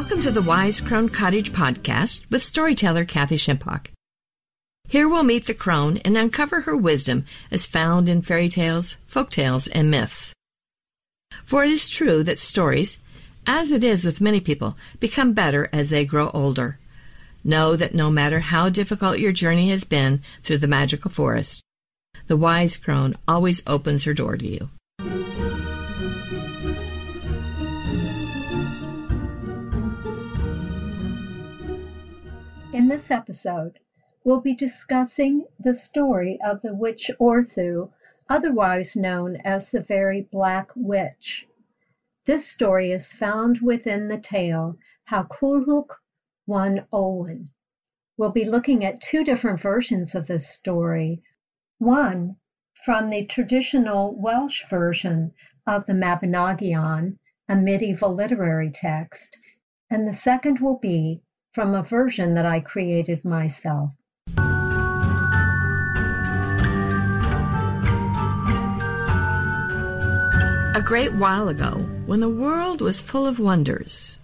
Welcome to the Wise Crone Cottage podcast with storyteller Kathy Shimpock. Here we'll meet the crone and uncover her wisdom as found in fairy tales, folk tales, and myths. For it is true that stories, as it is with many people, become better as they grow older. Know that no matter how difficult your journey has been through the magical forest, the wise crone always opens her door to you. In this episode, we'll be discussing the story of the witch Orddu, otherwise known as the Very Black Witch. This story is found within the tale How Culhwch Won Olwen. We'll be looking at two different versions of this story. One from the traditional Welsh version of the Mabinogion, a medieval literary text, and the second will be from a version that I created myself. A great while ago, when the world was full of wonders.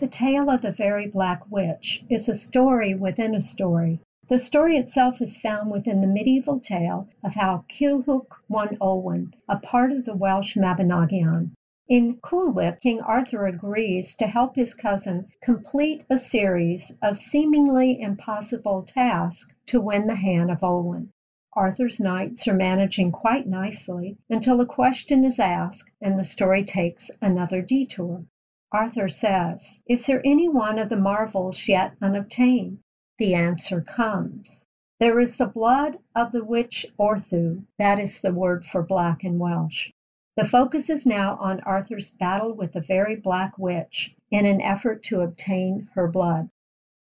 The Tale of the Very Black Witch is a story within a story. The story itself is found within the medieval tale of how Culhwch won Olwen, a part of the Welsh Mabinogion. In Culhwch, King Arthur agrees to help his cousin complete a series of seemingly impossible tasks to win the hand of Olwen. Arthur's knights are managing quite nicely until a question is asked and the story takes another detour. Arthur says, Is there any one of the marvels yet unobtained? The answer comes. There is the blood of the witch Orddu, that is the word for black in Welsh. The focus is now on Arthur's battle with the very black witch in an effort to obtain her blood.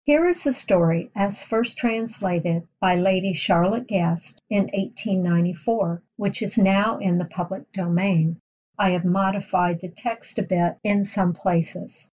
Here is the story as first translated by Lady Charlotte Guest in 1894, which is now in the public domain. I have modified the text a bit in some places.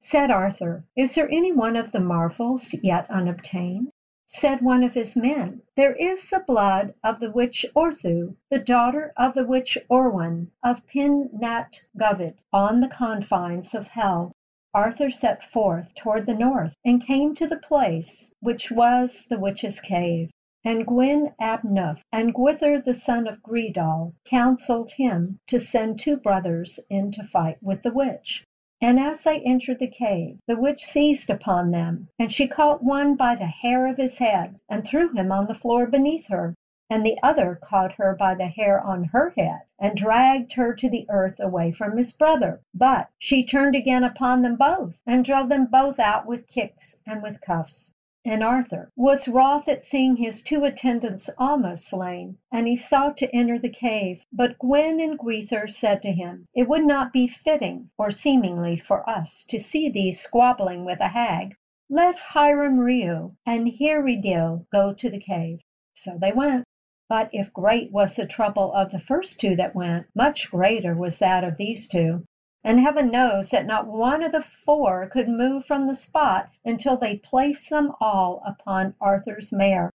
Said Arthur, Is there any one of the marvels yet unobtained? Said one of his men, There is the blood of the witch Orddu, the daughter of the witch Orwen of Pen Nant Govid, on the confines of hell. Arthur set forth toward the north, and came to the place which was the witch's cave. And Gwyn ap Nudd and Gwythyr the son of Greidawl counselled him to send two brothers in to fight with the witch. And as they entered the cave, the witch seized upon them, and she caught one by the hair of his head, and threw him on the floor beneath her and the other caught her by the hair on her head and dragged her to the earth away from his brother. But she turned again upon them both and drove them both out with kicks and with cuffs. And Arthur was wroth at seeing his two attendants almost slain, and he sought to enter the cave. But Gwyn and Gwythyr said to him, It would not be fitting or seemingly for us to see thee squabbling with a hag. Let Hiram Rhue and Hiriadil go to the cave. So they went. But if great was the trouble of the first two that went, much greater was that of these two. And heaven knows that not one of the four could move from the spot until they placed them all upon Arthur's mare.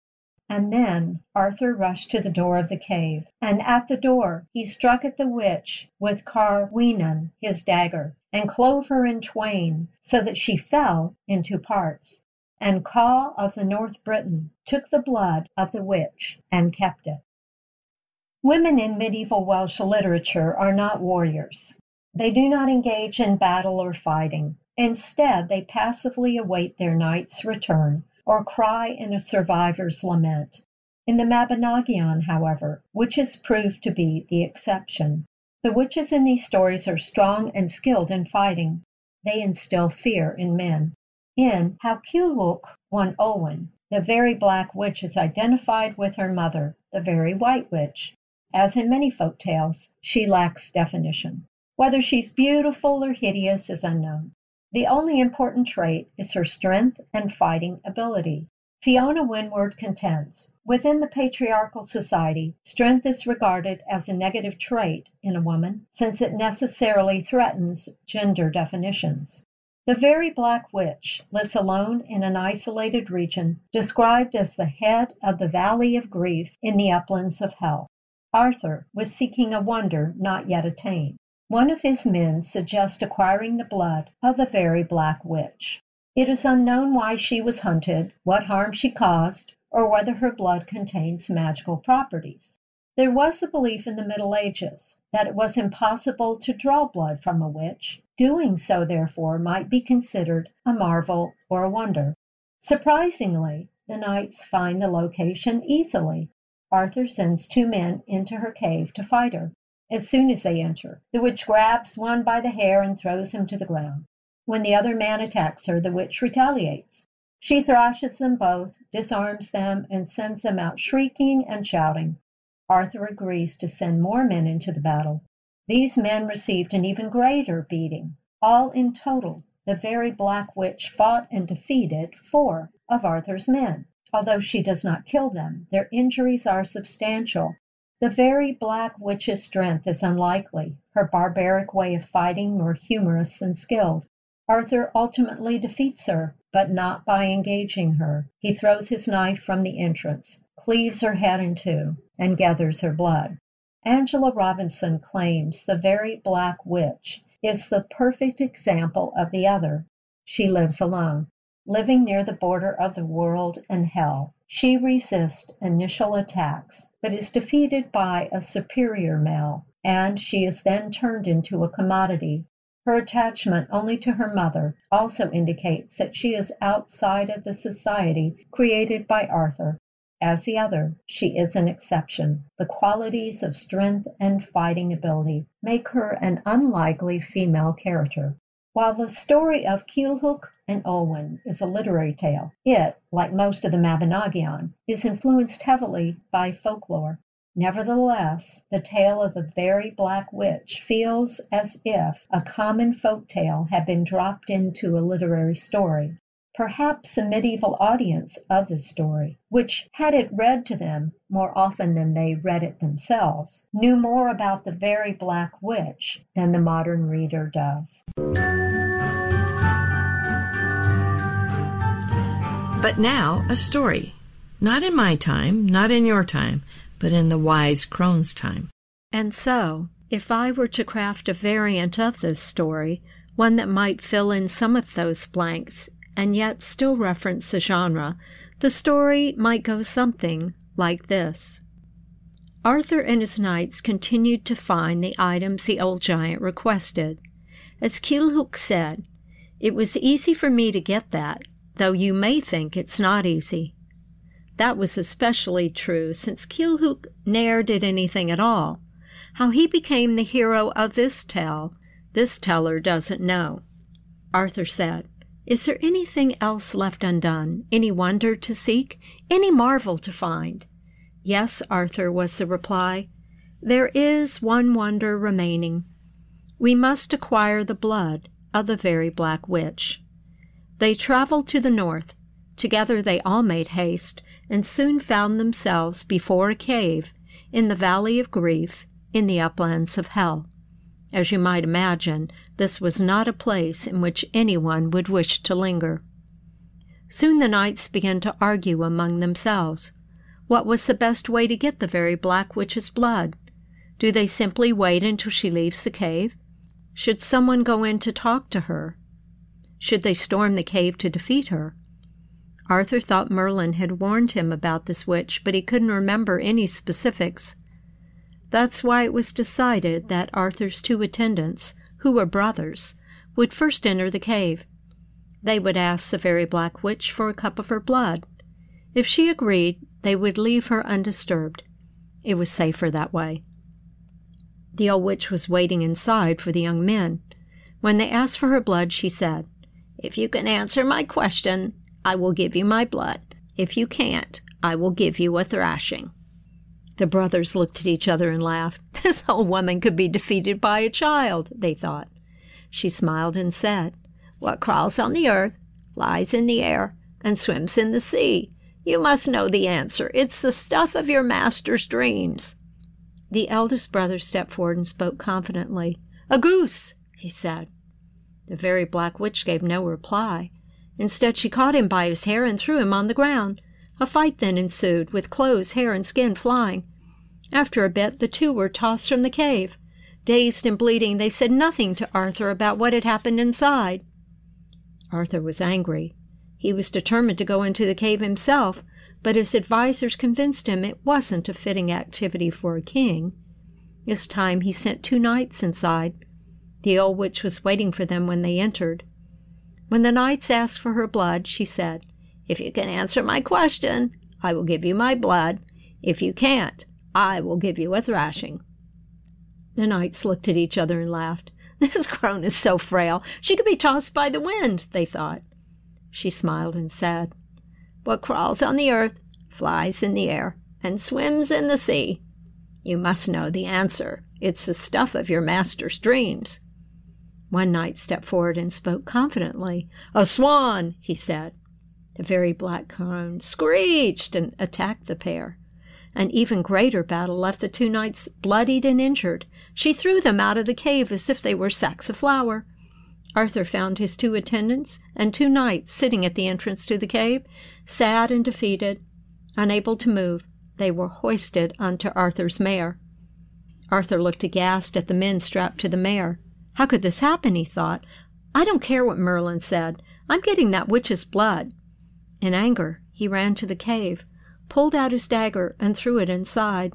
And then Arthur rushed to the door of the cave, and at the door he struck at the witch with Carnwennan, his dagger, and clove her in twain, so that she fell in two parts and Kaw of the North Briton took the blood of the witch and kept it. Women in medieval Welsh literature are not warriors. They do not engage in battle or fighting. Instead, they passively await their knight's return or cry in a survivor's lament. In the Mabinogion, however, witches prove to be the exception. The witches in these stories are strong and skilled in fighting. They instill fear in men. In How Culhwch Won the Very Black Witch is identified with her mother, the Very White Witch. As in many folk tales, she lacks definition. Whether she's beautiful or hideous is unknown. The only important trait is her strength and fighting ability. Fiona Winward contends within the patriarchal society, strength is regarded as a negative trait in a woman, since it necessarily threatens gender definitions. The Very Black Witch lives alone in an isolated region, described as the head of the Valley of Grief in the uplands of Hell. Arthur was seeking a wonder not yet attained. One of his men suggests acquiring the blood of the very Black Witch. It is unknown why she was hunted, what harm she caused, or whether her blood contains magical properties. There was the belief in the Middle Ages that it was impossible to draw blood from a witch; doing so therefore might be considered a marvel or a wonder. Surprisingly, the knights find the location easily. Arthur sends two men into her cave to fight her. As soon as they enter, the witch grabs one by the hair and throws him to the ground. When the other man attacks her, the witch retaliates. She thrashes them both, disarms them, and sends them out shrieking and shouting. Arthur agrees to send more men into the battle. These men received an even greater beating. All in total, the very Black Witch fought and defeated four of Arthur's men. Although she does not kill them, their injuries are substantial. The very Black Witch's strength is unlikely, her barbaric way of fighting more humorous than skilled. Arthur ultimately defeats her, but not by engaging her. He throws his knife from the entrance, cleaves her head in two, and gathers her blood. Angela Robinson claims the very Black Witch is the perfect example of the other. She lives alone, living near the border of the world and hell. She resists initial attacks, but is defeated by a superior male, and she is then turned into a commodity. Her attachment only to her mother also indicates that she is outside of the society created by Arthur. As the other, she is an exception. The qualities of strength and fighting ability make her an unlikely female character. While the story of Culhwch and Olwen is a literary tale, it, like most of the Mabinogion, is influenced heavily by folklore. Nevertheless, the tale of the very Black Witch feels as if a common folk tale had been dropped into a literary story. Perhaps the medieval audience of the story, which had it read to them more often than they read it themselves, knew more about the very Black Witch than the modern reader does. But now, a story. Not in my time, not in your time, but in the wise crone's time. And so, if I were to craft a variant of this story, one that might fill in some of those blanks and yet still reference the genre, the story might go something like this. Arthur and his knights continued to find the items the old giant requested. As Culhwch said, It was easy for me to get that, though you may think it's not easy. That was especially true since Culhwch ne'er did anything at all. How he became the hero of this tale, this teller doesn't know. Arthur said, Is there anything else left undone, any wonder to seek, any marvel to find? Yes, Arthur, was the reply. There is one wonder remaining. We must acquire the blood of the very Black Witch. They traveled to the north. Together they all made haste, and soon found themselves before a cave in the Valley of Grief in the uplands of Hell. As you might imagine, this was not a place in which anyone would wish to linger. Soon the knights began to argue among themselves. What was the best way to get the very Black Witch's blood? Do they simply wait until she leaves the cave? Should someone go in to talk to her? should they storm the cave to defeat her. Arthur thought Merlin had warned him about this witch, but he couldn't remember any specifics. That's why it was decided that Arthur's two attendants, who were brothers, would first enter the cave. They would ask the very black witch for a cup of her blood. If she agreed, they would leave her undisturbed. It was safer that way. The old witch was waiting inside for the young men. When they asked for her blood, she said, if you can answer my question, I will give you my blood. If you can't, I will give you a thrashing. The brothers looked at each other and laughed. This old woman could be defeated by a child, they thought. She smiled and said, What crawls on the earth, lies in the air, and swims in the sea? You must know the answer. It's the stuff of your master's dreams. The eldest brother stepped forward and spoke confidently. A goose, he said. The very black witch gave no reply. Instead, she caught him by his hair and threw him on the ground. A fight then ensued, with clothes, hair, and skin flying. After a bit, the two were tossed from the cave. Dazed and bleeding, they said nothing to Arthur about what had happened inside. Arthur was angry. He was determined to go into the cave himself, but his advisers convinced him it wasn't a fitting activity for a king. This time he sent two knights inside. The old witch was waiting for them when they entered. When the knights asked for her blood, she said, If you can answer my question, I will give you my blood. If you can't, I will give you a thrashing. The knights looked at each other and laughed. This crone is so frail, she could be tossed by the wind, they thought. She smiled and said, What crawls on the earth, flies in the air, and swims in the sea? You must know the answer. It's the stuff of your master's dreams. One knight stepped forward and spoke confidently. A swan, he said. The very black crone screeched and attacked the pair. An even greater battle left the two knights bloodied and injured. She threw them out of the cave as if they were sacks of flour. Arthur found his two attendants and two knights sitting at the entrance to the cave, sad and defeated. Unable to move, they were hoisted onto Arthur's mare. Arthur looked aghast at the men strapped to the mare. How could this happen, he thought. I don't care what Merlin said. I'm getting that witch's blood. In anger, he ran to the cave pulled out his dagger, and threw it inside.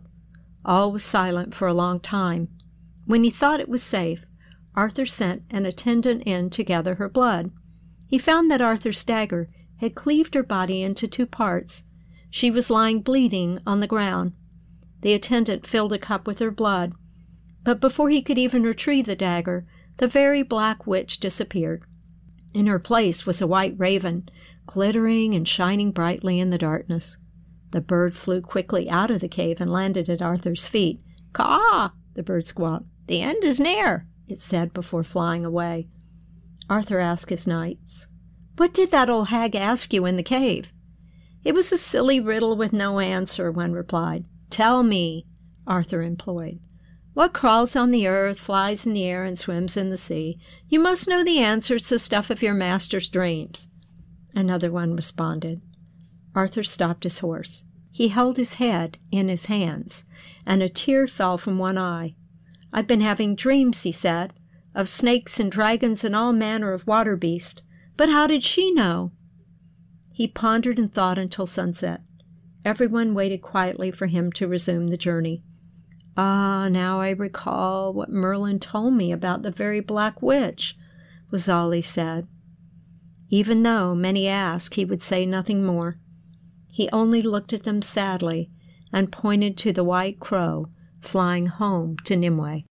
All was silent for a long time. When he thought it was safe, Arthur sent an attendant in to gather her blood. He found that Arthur's dagger had cleaved her body into two parts. She was lying bleeding on the ground. The attendant filled a cup with her blood, but before he could even retrieve the dagger, the very black witch disappeared. In her place was a white raven, glittering and shining brightly in the darkness. The bird flew quickly out of the cave and landed at Arthur's feet. Caw! the bird squawked. The end is near, it said before flying away. Arthur asked his knights, What did that old hag ask you in the cave? It was a silly riddle with no answer, one replied. Tell me, Arthur implored. What crawls on the earth, flies in the air, and swims in the sea? You must know the answer. It's the stuff of your master's dreams. Another one responded. Arthur stopped his horse. He held his head in his hands, and a tear fell from one eye. I've been having dreams, he said, of snakes and dragons and all manner of water beasts. But how did she know? He pondered and thought until sunset. Everyone waited quietly for him to resume the journey. Ah, now I recall what Merlin told me about the very black witch, was all he said. Even though many asked, he would say nothing more. He only looked at them sadly and pointed to the white crow flying home to Nimue.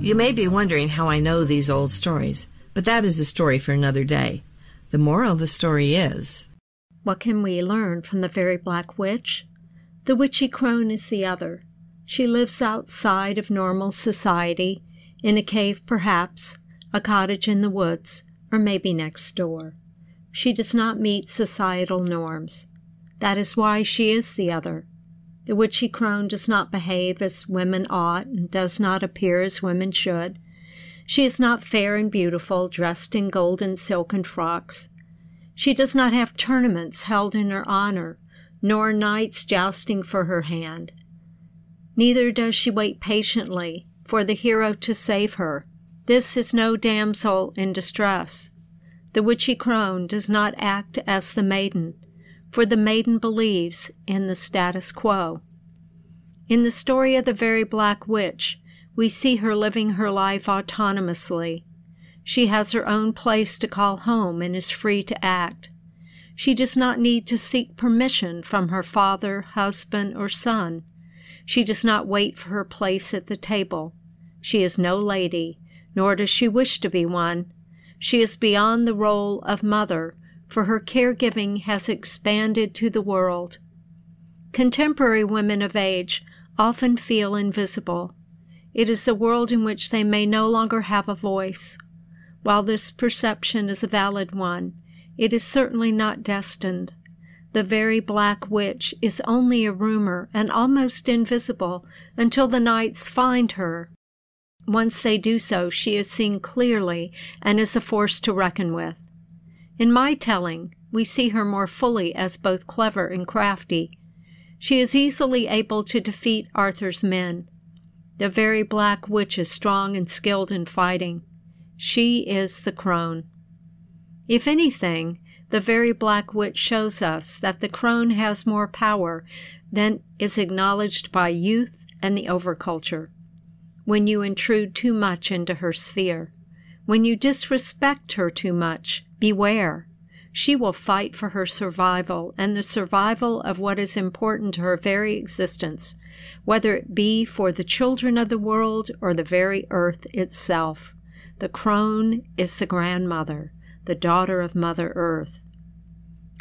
You may be wondering how I know these old stories, but that is a story for another day. The moral of the story is What can we learn from the very black witch? The witchy crone is the other. She lives outside of normal society, in a cave perhaps, a cottage in the woods, or maybe next door. She does not meet societal norms. That is why she is the other. The witchy crone does not behave as women ought and does not appear as women should. She is not fair and beautiful, dressed in golden silken frocks. She does not have tournaments held in her honor, nor knights jousting for her hand. Neither does she wait patiently for the hero to save her this is no damsel in distress. The witchy crone does not act as the maiden, for the maiden believes in the status quo. In the story of the very black witch, we see her living her life autonomously. She has her own place to call home and is free to act. She does not need to seek permission from her father, husband, or son. She does not wait for her place at the table. She is no lady, nor does she wish to be one. She is beyond the role of mother, for her caregiving has expanded to the world. Contemporary women of age often feel invisible. It is a world in which they may no longer have a voice. While this perception is a valid one, it is certainly not destined. The very black witch is only a rumor and almost invisible until the knights find her once they do so, she is seen clearly and is a force to reckon with. In my telling, we see her more fully as both clever and crafty. She is easily able to defeat Arthur's men. The very black witch is strong and skilled in fighting. She is the crone. If anything, the very black witch shows us that the crone has more power than is acknowledged by youth and the overculture. When you intrude too much into her sphere, when you disrespect her too much, beware. She will fight for her survival and the survival of what is important to her very existence, whether it be for the children of the world or the very earth itself. The crone is the grandmother, the daughter of Mother Earth.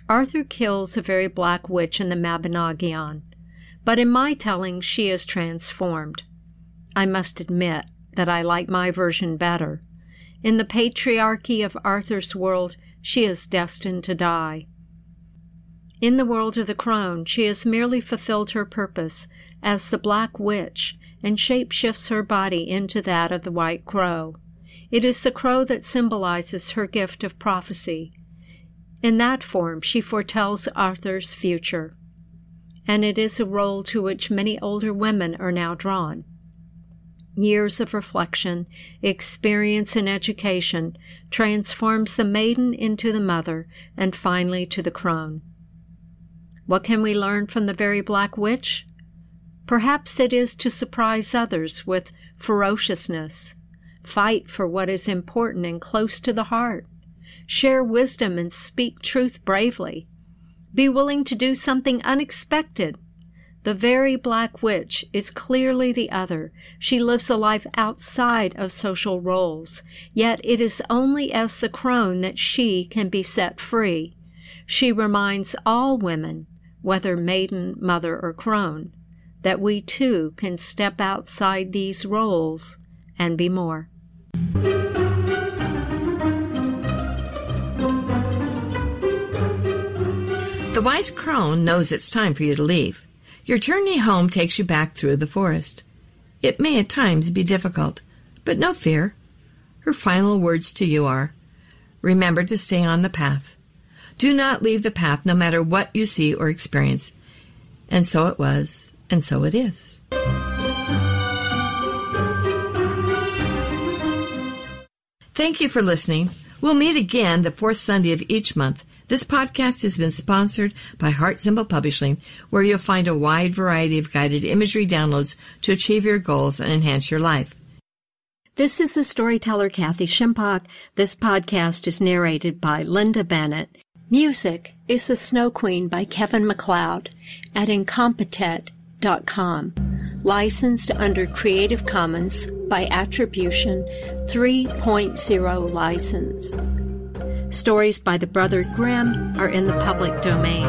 Arthur kills a very black witch in the Mabinogion, but in my telling she is transformed. I must admit that I like my version better. In the patriarchy of Arthur's world, she is destined to die. In the world of the crone, she has merely fulfilled her purpose as the Black Witch and shapeshifts her body into that of the White Crow. It is the crow that symbolizes her gift of prophecy. In that form, she foretells Arthur's future. And it is a role to which many older women are now drawn years of reflection, experience, and education transforms the maiden into the mother and finally to the crone. What can we learn from the very black witch? Perhaps it is to surprise others with ferociousness, fight for what is important and close to the heart, share wisdom and speak truth bravely, be willing to do something unexpected the very black witch is clearly the other. She lives a life outside of social roles, yet it is only as the crone that she can be set free. She reminds all women, whether maiden, mother, or crone, that we too can step outside these roles and be more. The wise crone knows it's time for you to leave. Your journey home takes you back through the forest. It may at times be difficult, but no fear. Her final words to you are Remember to stay on the path. Do not leave the path no matter what you see or experience. And so it was, and so it is. Thank you for listening. We'll meet again the fourth Sunday of each month this podcast has been sponsored by Heart Symbol Publishing, where you'll find a wide variety of guided imagery downloads to achieve your goals and enhance your life. This is the storyteller Kathy Shimpock. This podcast is narrated by Linda Bennett. Music is The Snow Queen by Kevin MacLeod at Incompetech.com. Licensed under Creative Commons by Attribution 3.0 license. Stories by the Brother Grimm are in the public domain.